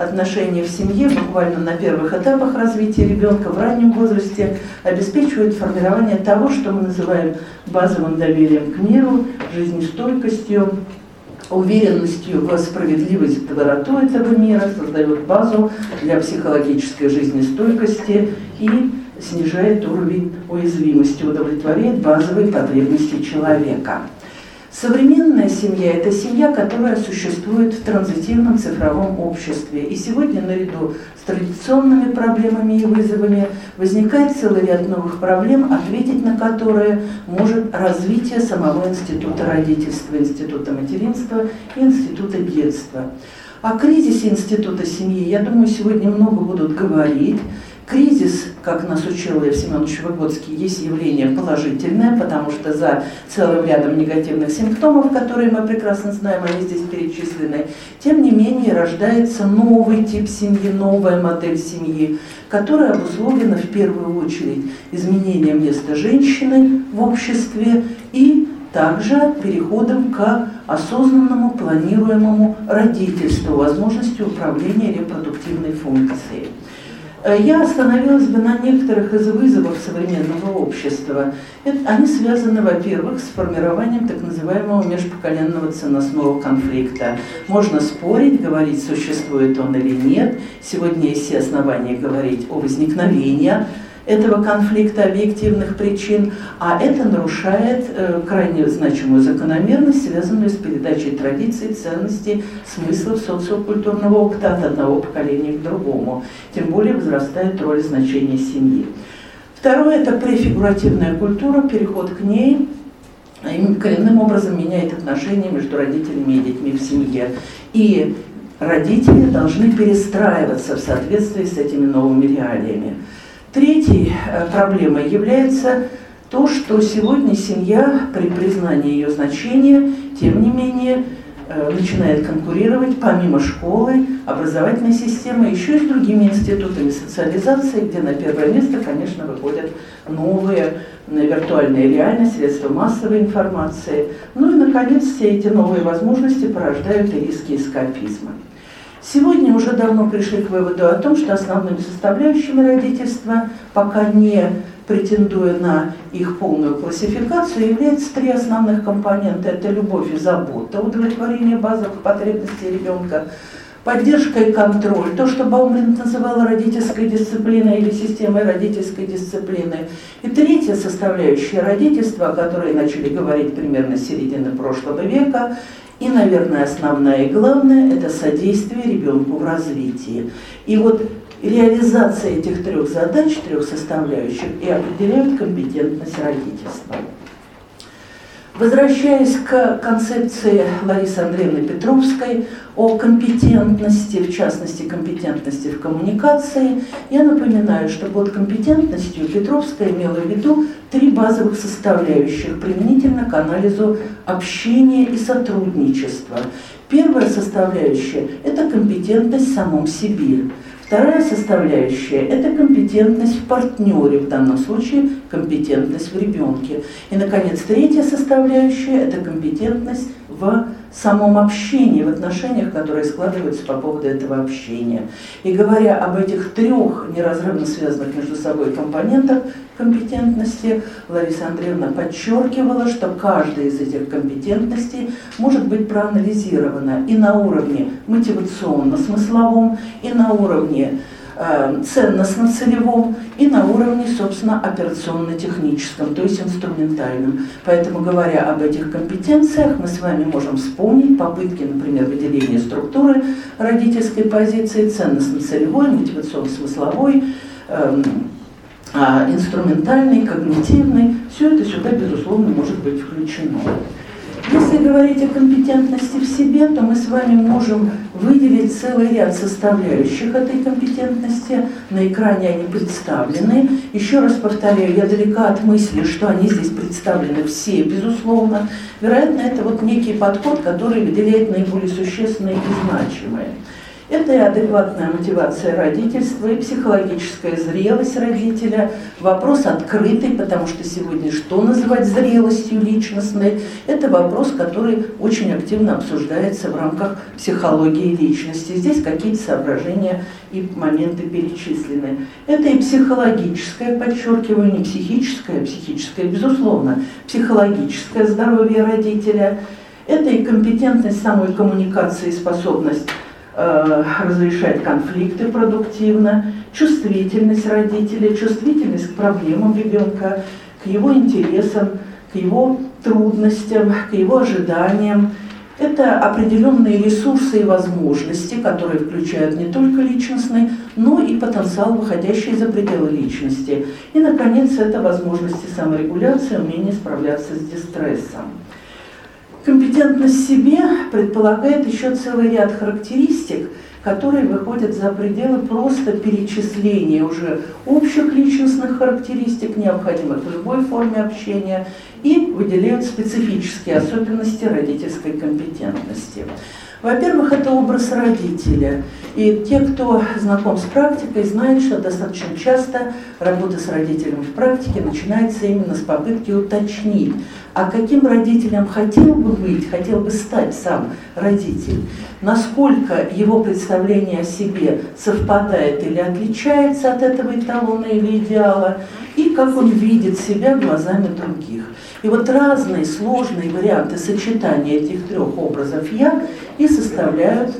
отношения в семье буквально на первых этапах развития ребенка в раннем возрасте обеспечивают формирование того, что мы называем базовым доверием к миру, жизнестойкостью, уверенностью в справедливость доброту этого мира, создает базу для психологической жизнестойкости и снижает уровень уязвимости, удовлетворяет базовые потребности человека. Современная семья – это семья, которая существует в транзитивном цифровом обществе. И сегодня наряду с традиционными проблемами и вызовами возникает целый ряд новых проблем, ответить на которые может развитие самого института родительства, института материнства и института детства. О кризисе института семьи, я думаю, сегодня много будут говорить. Кризис, как нас учил Лев Семенович Выгодский, есть явление положительное, потому что за целым рядом негативных симптомов, которые мы прекрасно знаем, они здесь перечислены, тем не менее рождается новый тип семьи, новая модель семьи, которая обусловлена в первую очередь изменением места женщины в обществе и также переходом к осознанному планируемому родительству, возможностью управления репродуктивной функцией. Э, я остановилась бы на некоторых из вызовов современного общества. Они связаны, во-первых, с формированием так называемого межпоколенного ценностного конфликта. Можно спорить, говорить, существует он или нет. Сегодня есть все основания говорить о возникновении этого конфликта объективных причин, а это нарушает э, крайне значимую закономерность, связанную с передачей традиций, ценностей, смыслов социокультурного опыта от одного поколения к другому. Тем более возрастает роль значения семьи. Второе – это префигуративная культура, переход к ней коренным образом меняет отношения между родителями и детьми в семье. И родители должны перестраиваться в соответствии с этими новыми реалиями. Третьей э, проблемой является то, что сегодня семья при признании ее значения, тем не менее, э, начинает конкурировать помимо школы, образовательной системы, еще и с другими институтами социализации, где на первое место, конечно, выходят новые виртуальные реальные средства массовой информации. Ну и, наконец, все эти новые возможности порождают и риски эскапизма. Сегодня уже давно пришли к выводу о том, что основными составляющими родительства, пока не претендуя на их полную классификацию, являются три основных компонента. Это любовь и забота, удовлетворение базовых потребностей ребенка, поддержка и контроль. То, что Баумлин называл родительской дисциплиной или системой родительской дисциплины. И третья составляющая родительства, о которой начали говорить примерно с середины прошлого века, и, наверное, основное и главное – это содействие ребенку в развитии. И вот реализация этих трех задач, трех составляющих и определяют компетентность родительства. Возвращаясь к концепции Ларисы Андреевны Петровской о компетентности, в частности компетентности в коммуникации, я напоминаю, что под компетентностью Петровская имела в виду три базовых составляющих применительно к анализу общения и сотрудничества. Первая составляющая – это компетентность в самом себе. Вторая составляющая – это компетентность в партнере, в данном случае компетентность в ребенке. И, наконец, третья составляющая – это компетентность в самом общении, в отношениях, которые складываются по поводу этого общения. И говоря об этих трех неразрывно связанных между собой компонентах компетентности, Лариса Андреевна подчеркивала, что каждая из этих компетентностей может быть проанализирована и на уровне мотивационно-смысловом, и на уровне ценностно-целевом и на уровне, собственно, операционно-техническом, то есть инструментальном. Поэтому, говоря об этих компетенциях, мы с вами можем вспомнить попытки, например, выделения структуры родительской позиции, ценностно-целевой, мотивационно-смысловой, эм, а, инструментальный, когнитивный. Все это сюда, безусловно, может быть включено. Если говорить о компетентности в себе, то мы с вами можем выделить целый ряд составляющих этой компетентности. На экране они представлены. Еще раз повторяю, я далека от мысли, что они здесь представлены все, безусловно. Вероятно, это вот некий подход, который выделяет наиболее существенные и значимые. Это и адекватная мотивация родительства, и психологическая зрелость родителя, вопрос открытый, потому что сегодня что называть зрелостью личностной, это вопрос, который очень активно обсуждается в рамках психологии личности. Здесь какие-то соображения и моменты перечислены. Это и психологическое, подчеркиваю, не психическое, а психическое, безусловно, психологическое здоровье родителя, это и компетентность самой коммуникации, способность Э, разрешать конфликты продуктивно, чувствительность родителей, чувствительность к проблемам ребенка, к его интересам, к его трудностям, к его ожиданиям. Это определенные ресурсы и возможности, которые включают не только личностный, но и потенциал, выходящий за пределы личности. И, наконец, это возможности саморегуляции, умение справляться с дистрессом. Компетентность себе предполагает еще целый ряд характеристик, которые выходят за пределы просто перечисления уже общих личностных характеристик, необходимых в любой форме общения, и выделяют специфические особенности родительской компетентности. Во-первых, это образ родителя. И те, кто знаком с практикой, знают, что достаточно часто работа с родителем в практике начинается именно с попытки уточнить, а каким родителем хотел бы быть, хотел бы стать сам родитель, насколько его представление о себе совпадает или отличается от этого эталона или идеала, и как он видит себя глазами других. И вот разные сложные варианты сочетания этих трех образов «я» и составляют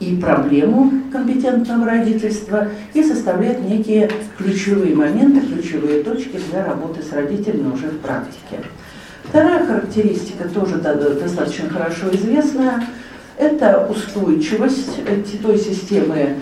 и проблему компетентного родительства, и составляют некие ключевые моменты, ключевые точки для работы с родителями уже в практике. Вторая характеристика, тоже достаточно хорошо известная, это устойчивость той системы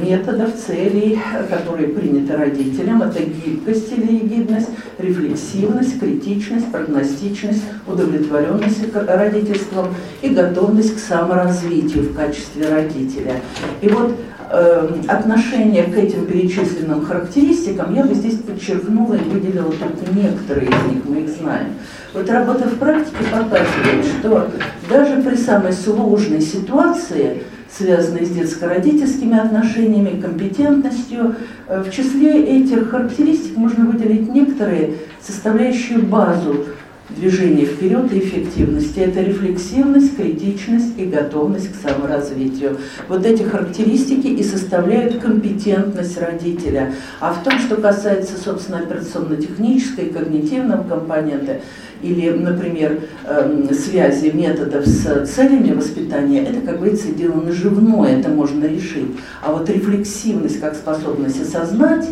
методов, целей, которые приняты родителям. Это гибкость или егидность, рефлексивность, критичность, прогностичность, удовлетворенность родительством и готовность к саморазвитию в качестве родителя. И вот э, отношение к этим перечисленным характеристикам я бы здесь подчеркнула и выделила только некоторые из них, мы их знаем. Вот работа в практике показывает, что даже при самой сложной ситуации, связанной с детско-родительскими отношениями, компетентностью, э, в числе этих характеристик можно выделить некоторые, составляющие базу движения вперед и эффективности. Это рефлексивность, критичность и готовность к саморазвитию. Вот эти характеристики и составляют компетентность родителя. А в том, что касается, собственно, операционно-технической и когнитивного компонента, или, например, эм, связи методов с целями воспитания, это, как говорится, дело наживное, это можно решить. А вот рефлексивность как способность осознать,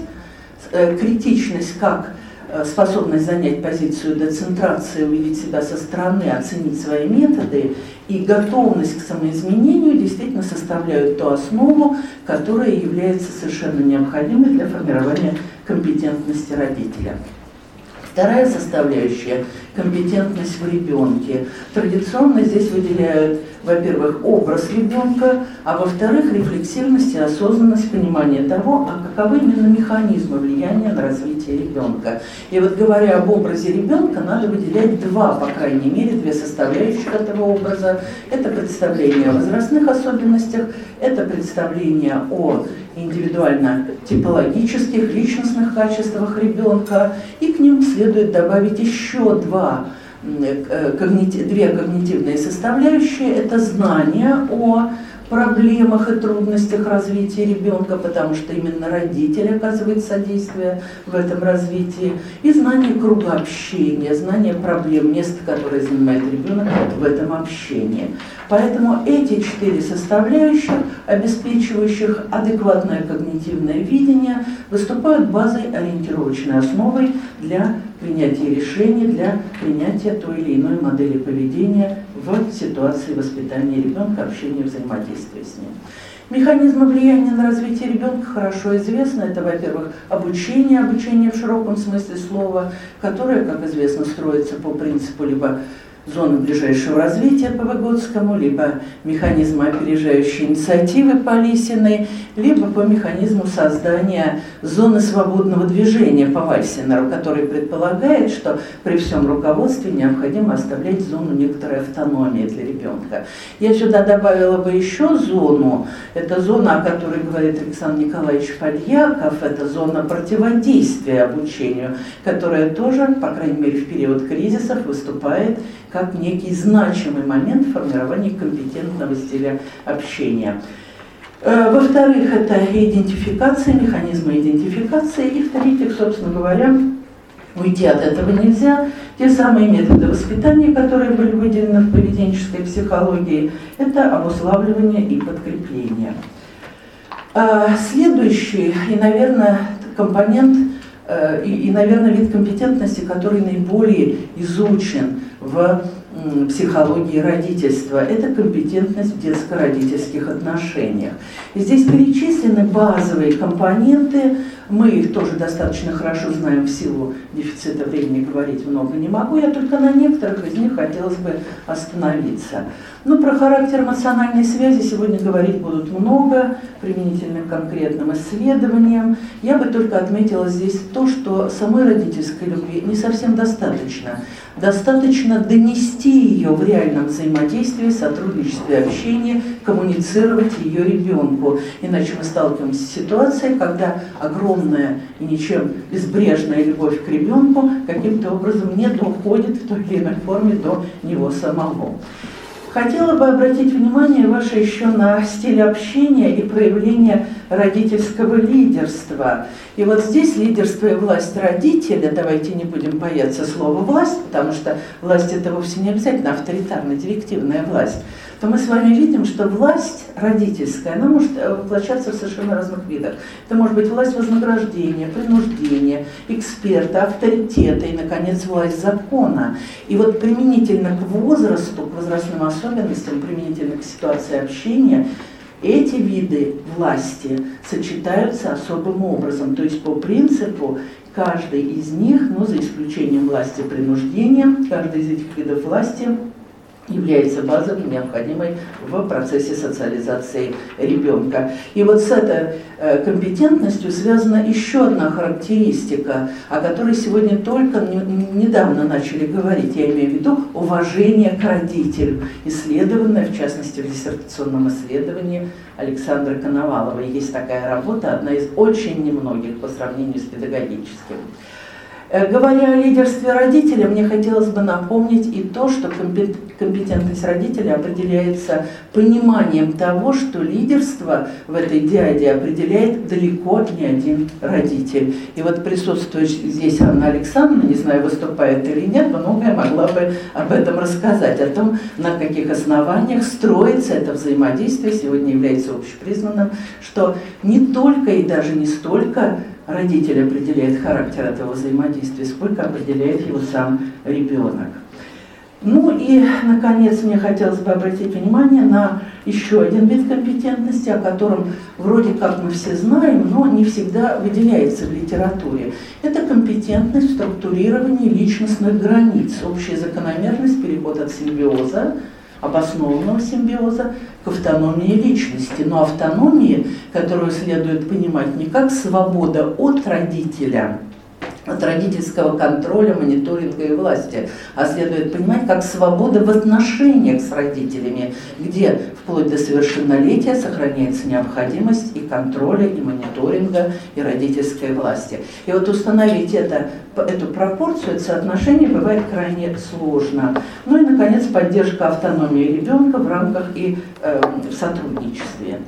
э, критичность как способность занять позицию децентрации, увидеть себя со стороны, оценить свои методы и готовность к самоизменению действительно составляют ту основу, которая является совершенно необходимой для формирования компетентности родителя. Вторая составляющая – компетентность в ребенке. Традиционно здесь выделяют, во-первых, образ ребенка, а во-вторых, рефлексивность и осознанность, понимание того, а каковы именно механизмы влияния на развитие ребенка. И вот говоря об образе ребенка, надо выделять два, по крайней мере, две составляющих этого образа. Это представление о возрастных особенностях, это представление о индивидуально-типологических, личностных качествах ребенка, и к ним следует добавить еще два, э, две когнитивные составляющие. Это знание о проблемах и трудностях развития ребенка, потому что именно родитель оказывает содействие в этом развитии, и знание круга общения, знание проблем, места, которое занимает ребенок в этом общении. Поэтому эти четыре составляющих, обеспечивающих адекватное когнитивное видение, выступают базой ориентировочной основой для принятия решений, для принятия той или иной модели поведения в ситуации воспитания ребенка, общения, взаимодействия с ним. Механизмы влияния на развитие ребенка хорошо известны. Это, во-первых, обучение, обучение в широком смысле слова, которое, как известно, строится по принципу либо зоны ближайшего развития по Выгодскому, либо механизмы опережающей инициативы по Лисиной, либо по механизму создания зоны свободного движения по Вальсинеру, который предполагает, что при всем руководстве необходимо оставлять зону некоторой автономии для ребенка. Я сюда добавила бы еще зону, это зона, о которой говорит Александр Николаевич Фальяков, это зона противодействия обучению, которая тоже, по крайней мере, в период кризисов выступает как некий значимый момент формирования компетентного стиля общения. Э, во-вторых, это идентификация, механизмы идентификации. И в-третьих, собственно говоря, уйти от этого нельзя. Те самые методы воспитания, которые были выделены в поведенческой психологии, это обуславливание и подкрепление. Э, следующий и, наверное, компонент и, и, наверное, вид компетентности, который наиболее изучен в психологии родительства. Это компетентность в детско-родительских отношениях. И здесь перечислены базовые компоненты, мы их тоже достаточно хорошо знаем в силу дефицита времени, говорить много не могу, я только на некоторых из них хотелось бы остановиться. Ну, про характер эмоциональной связи сегодня говорить будут много, применительно к конкретным исследованиям. Я бы только отметила здесь то, что самой родительской любви не совсем достаточно. Достаточно донести ее в реальном взаимодействии, сотрудничестве, общении, коммуницировать ее ребенку. Иначе мы сталкиваемся с ситуацией, когда огромная и ничем безбрежная любовь к ребенку каким-то образом не доходит в той или иной форме до него самого. Хотела бы обратить внимание ваше еще на стиль общения и проявление родительского лидерства. И вот здесь лидерство и власть родителя, давайте не будем бояться слова «власть», потому что власть это вовсе не обязательно авторитарно-директивная власть то мы с вами видим, что власть родительская, она может э, воплощаться в совершенно разных видах. Это может быть власть вознаграждения, принуждения, эксперта, авторитета и, наконец, власть закона. И вот применительно к возрасту, к возрастным особенностям, применительно к ситуации общения, эти виды власти сочетаются особым образом. То есть по принципу каждый из них, ну за исключением власти принуждения, каждый из этих видов власти является базовой, необходимой в процессе социализации ребенка. И вот с этой э, компетентностью связана еще одна характеристика, о которой сегодня только недавно начали говорить, я имею в виду уважение к родителю, исследованное, в частности, в диссертационном исследовании Александра Коновалова. Есть такая работа, одна из очень немногих по сравнению с педагогическим. Э, говоря о лидерстве родителя, мне хотелось бы напомнить и то, что компетентность родителя определяется пониманием того, что лидерство в этой диаде определяет далеко не один родитель. И вот присутствует здесь Анна Александровна, не знаю, выступает или нет, но многое могла бы об этом рассказать, о том, на каких основаниях строится это взаимодействие, сегодня является общепризнанным, что не только и даже не столько родитель определяет характер этого взаимодействия, сколько определяет его сам ребенок. Ну и, наконец, мне хотелось бы обратить внимание на еще один вид компетентности, о котором вроде как мы все знаем, но не всегда выделяется в литературе. Это компетентность в структурировании личностных границ, общая закономерность, переход от симбиоза обоснованного симбиоза к автономии личности. Но автономии, которую следует понимать не как свобода от родителя, от родительского контроля, мониторинга и власти, а следует понимать как свобода в отношениях с родителями, где вплоть до совершеннолетия сохраняется необходимость и контроля, и мониторинга, и родительской власти. И вот установить это, эту пропорцию, это соотношение бывает крайне сложно. Ну и, наконец, поддержка автономии ребенка в рамках и э, в сотрудничестве.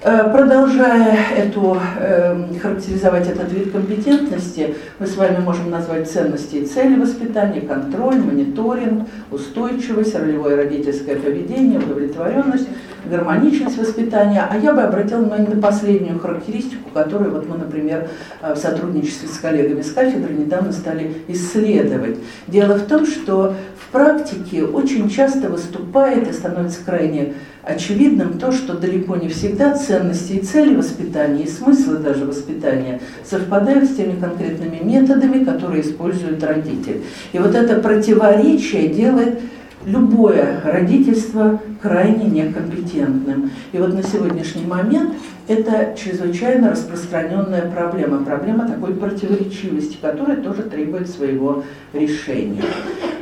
Э, продолжая эту, э, характеризовать этот вид компетентности, мы с вами можем назвать ценности и цели воспитания, контроль, мониторинг, устойчивость, ролевое родительское поведение, удовлетворенность, гармоничность воспитания. А я бы обратила внимание на последнюю характеристику, которую вот мы, например, э, в сотрудничестве с коллегами с кафедры недавно стали исследовать. Дело в том, что в практике очень часто выступает и становится крайне очевидным то, что далеко не всегда ценности и цели воспитания, и смыслы даже воспитания совпадают с теми конкретными методами, которые использует родитель. И вот это противоречие делает любое родительство крайне некомпетентным. И вот на сегодняшний момент это чрезвычайно распространенная проблема, проблема такой противоречивости, которая тоже требует своего решения.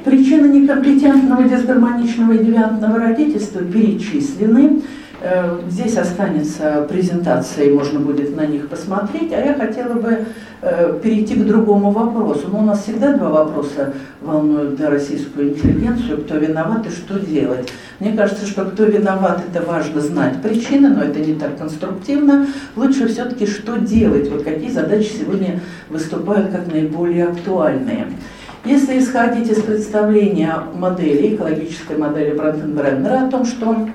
Причины некомпетентного, дисгармоничного и девиантного родительства перечислены. Э, здесь останется презентация, и можно будет на них посмотреть. А я хотела бы э, перейти к другому вопросу. Ну, у нас всегда два вопроса волнуют да, российскую интеллигенцию. Кто виноват и что делать. Мне кажется, что кто виноват, это важно знать причины, но это не так конструктивно. Лучше все-таки что делать, вот какие задачи сегодня выступают как наиболее актуальные. Если исходить из представления модели, экологической модели Брантенбреннера о том, что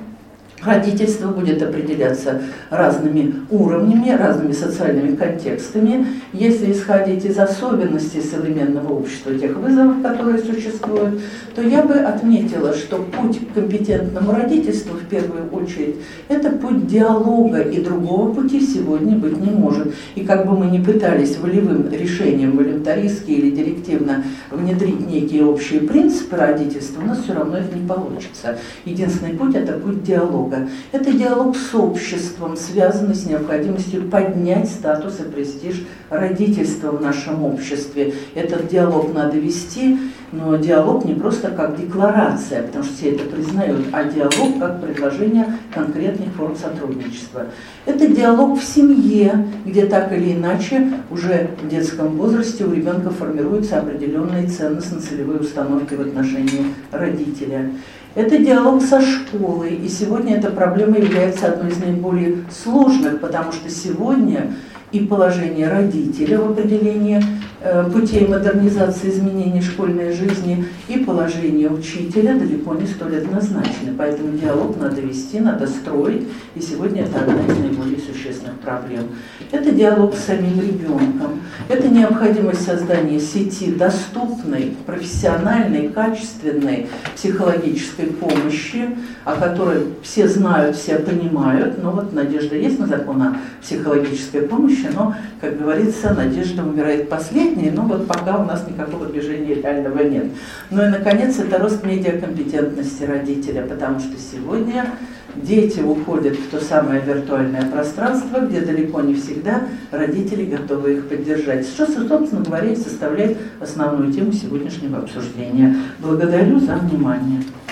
Родительство будет определяться разными уровнями, разными социальными контекстами. Если исходить из особенностей современного общества, тех вызовов, которые существуют, то я бы отметила, что путь к компетентному родительству в первую очередь это путь диалога, и другого пути сегодня быть не может. И как бы мы ни пытались волевым решением, волюнтаристски или директивно внедрить некие общие принципы родительства, у нас все равно это не получится. Единственный путь это путь диалога диалога. Это диалог с обществом, связанный с необходимостью поднять статус и престиж родительства в нашем обществе. Этот диалог надо вести, но диалог не просто как декларация, потому что все это признают, а диалог как предложение конкретных форм сотрудничества. Это диалог в семье, где так или иначе уже в детском возрасте у ребенка формируются определенные ценностно-целевые установки в отношении родителя. Это диалог со школой, и сегодня эта проблема является одной из наиболее сложных, потому что сегодня и положение родителя в определении путей модернизации изменений школьной жизни и положение учителя далеко не столь однозначны. Поэтому диалог надо вести, надо строить, и сегодня это одна из наиболее существенных проблем. Это диалог с самим ребенком, это необходимость создания сети доступной, профессиональной, качественной психологической помощи, о которой все знают, все понимают, но вот надежда есть на закон о психологической помощи, но, как говорится, надежда умирает последней, последние, но вот пока у нас никакого движения реального нет. Ну и, наконец, это рост медиакомпетентности родителя, потому что сегодня дети уходят в то самое виртуальное пространство, где далеко не всегда родители готовы их поддержать. Что, собственно говоря, и составляет основную тему сегодняшнего обсуждения. Благодарю за внимание.